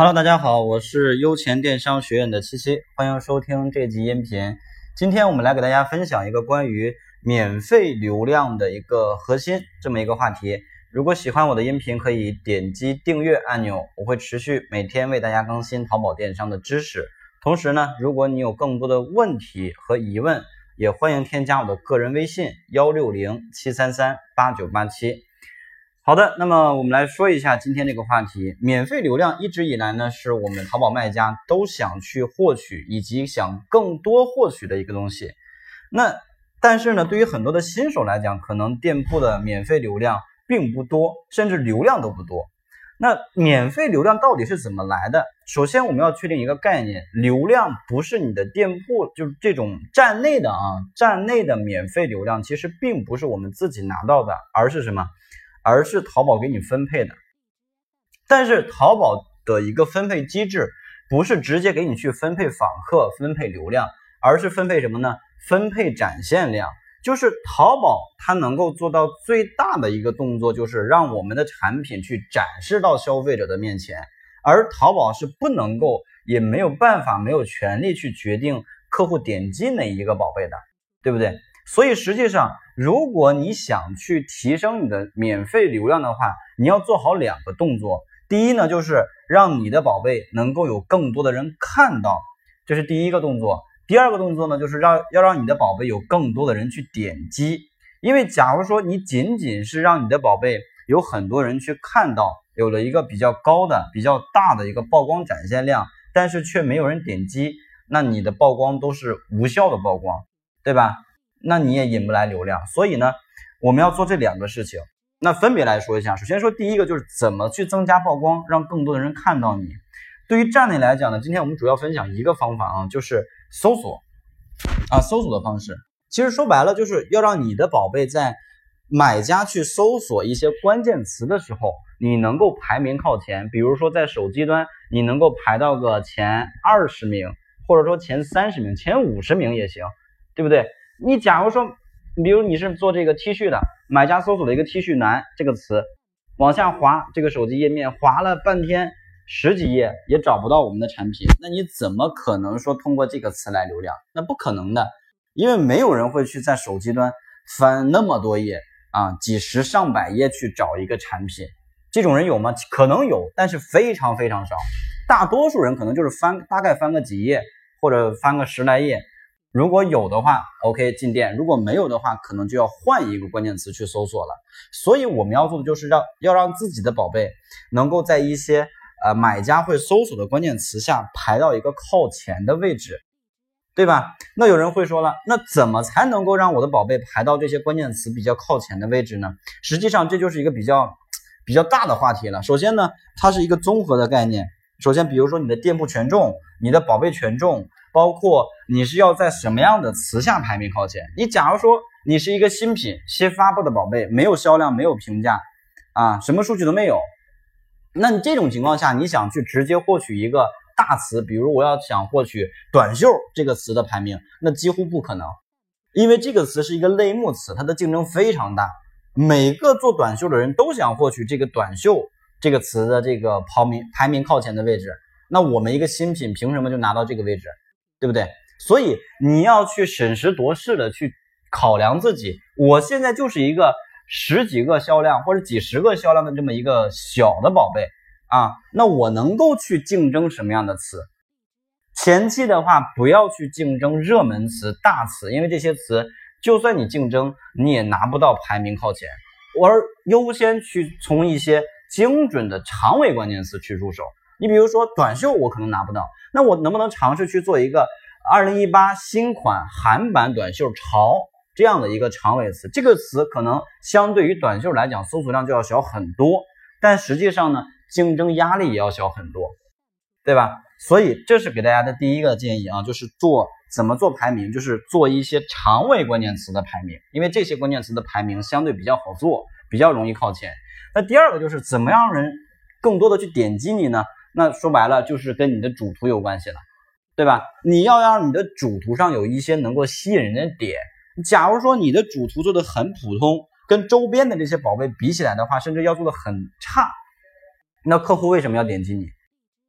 Hello，大家好，我是优钱电商学院的七七，欢迎收听这集音频。今天我们来给大家分享一个关于免费流量的一个核心这么一个话题。如果喜欢我的音频，可以点击订阅按钮，我会持续每天为大家更新淘宝电商的知识。同时呢，如果你有更多的问题和疑问，也欢迎添加我的个人微信幺六零七三三八九八七。好的，那么我们来说一下今天这个话题。免费流量一直以来呢，是我们淘宝卖家都想去获取以及想更多获取的一个东西。那但是呢，对于很多的新手来讲，可能店铺的免费流量并不多，甚至流量都不多。那免费流量到底是怎么来的？首先我们要确定一个概念，流量不是你的店铺就是这种站内的啊，站内的免费流量其实并不是我们自己拿到的，而是什么？而是淘宝给你分配的，但是淘宝的一个分配机制不是直接给你去分配访客、分配流量，而是分配什么呢？分配展现量。就是淘宝它能够做到最大的一个动作，就是让我们的产品去展示到消费者的面前，而淘宝是不能够，也没有办法、没有权利去决定客户点击哪一个宝贝的，对不对？所以实际上，如果你想去提升你的免费流量的话，你要做好两个动作。第一呢，就是让你的宝贝能够有更多的人看到，这是第一个动作。第二个动作呢，就是让要让你的宝贝有更多的人去点击。因为假如说你仅仅是让你的宝贝有很多人去看到，有了一个比较高的、比较大的一个曝光展现量，但是却没有人点击，那你的曝光都是无效的曝光，对吧？那你也引不来流量，所以呢，我们要做这两个事情。那分别来说一下。首先说第一个就是怎么去增加曝光，让更多的人看到你。对于站内来讲呢，今天我们主要分享一个方法啊，就是搜索啊，搜索的方式。其实说白了就是要让你的宝贝在买家去搜索一些关键词的时候，你能够排名靠前。比如说在手机端，你能够排到个前二十名，或者说前三十名、前五十名也行，对不对？你假如说，比如你是做这个 T 恤的，买家搜索了一个 T 恤男这个词，往下滑这个手机页面，滑了半天十几页也找不到我们的产品，那你怎么可能说通过这个词来流量？那不可能的，因为没有人会去在手机端翻那么多页啊，几十上百页去找一个产品，这种人有吗？可能有，但是非常非常少，大多数人可能就是翻大概翻个几页，或者翻个十来页。如果有的话，OK 进店；如果没有的话，可能就要换一个关键词去搜索了。所以我们要做的就是让要让自己的宝贝能够在一些呃买家会搜索的关键词下排到一个靠前的位置，对吧？那有人会说了，那怎么才能够让我的宝贝排到这些关键词比较靠前的位置呢？实际上这就是一个比较比较大的话题了。首先呢，它是一个综合的概念。首先，比如说你的店铺权重，你的宝贝权重。包括你是要在什么样的词下排名靠前？你假如说你是一个新品新发布的宝贝，没有销量，没有评价，啊，什么数据都没有，那你这种情况下，你想去直接获取一个大词，比如我要想获取短袖这个词的排名，那几乎不可能，因为这个词是一个类目词，它的竞争非常大，每个做短袖的人都想获取这个短袖这个词的这个排名排名靠前的位置，那我们一个新品凭什么就拿到这个位置？对不对？所以你要去审时度势的去考量自己。我现在就是一个十几个销量或者几十个销量的这么一个小的宝贝啊，那我能够去竞争什么样的词？前期的话，不要去竞争热门词、大词，因为这些词就算你竞争，你也拿不到排名靠前。我而优先去从一些精准的长尾关键词去入手。你比如说短袖，我可能拿不到。那我能不能尝试去做一个二零一八新款韩版短袖潮这样的一个长尾词？这个词可能相对于短袖来讲，搜索量就要小很多，但实际上呢，竞争压力也要小很多，对吧？所以这是给大家的第一个建议啊，就是做怎么做排名，就是做一些长尾关键词的排名，因为这些关键词的排名相对比较好做，比较容易靠前。那第二个就是怎么样人更多的去点击你呢？那说白了就是跟你的主图有关系了，对吧？你要让你的主图上有一些能够吸引人的点。假如说你的主图做的很普通，跟周边的这些宝贝比起来的话，甚至要做的很差，那客户为什么要点击你？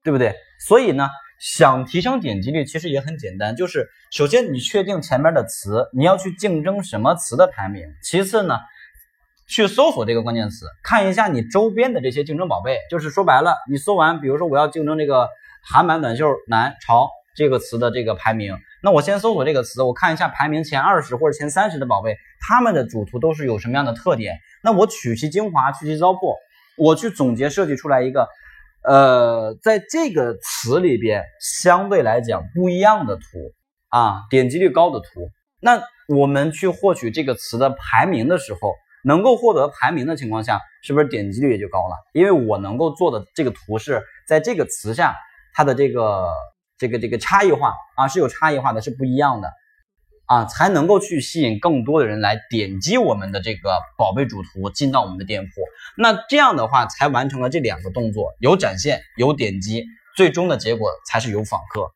对不对？所以呢，想提升点击率其实也很简单，就是首先你确定前面的词，你要去竞争什么词的排名。其次呢，去搜索这个关键词，看一下你周边的这些竞争宝贝。就是说白了，你搜完，比如说我要竞争这个韩版短袖男潮这个词的这个排名，那我先搜索这个词，我看一下排名前二十或者前三十的宝贝，他们的主图都是有什么样的特点？那我取其精华，去其糟粕，我去总结设计出来一个。呃，在这个词里边，相对来讲不一样的图啊，点击率高的图，那我们去获取这个词的排名的时候，能够获得排名的情况下，是不是点击率也就高了？因为我能够做的这个图是在这个词下，它的这个这个这个差异化啊是有差异化的，是不一样的。啊，才能够去吸引更多的人来点击我们的这个宝贝主图，进到我们的店铺。那这样的话，才完成了这两个动作：有展现，有点击，最终的结果才是有访客。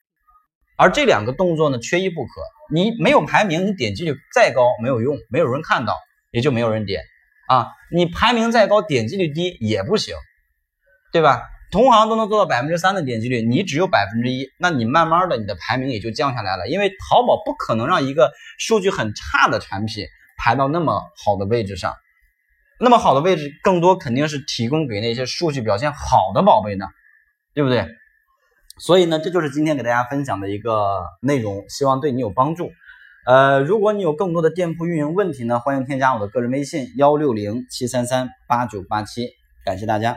而这两个动作呢，缺一不可。你没有排名，你点击率再高没有用，没有人看到，也就没有人点啊。你排名再高，点击率低也不行，对吧？同行都能做到百分之三的点击率，你只有百分之一，那你慢慢的你的排名也就降下来了。因为淘宝不可能让一个数据很差的产品排到那么好的位置上，那么好的位置更多肯定是提供给那些数据表现好的宝贝的，对不对？所以呢，这就是今天给大家分享的一个内容，希望对你有帮助。呃，如果你有更多的店铺运营问题呢，欢迎添加我的个人微信幺六零七三三八九八七，感谢大家。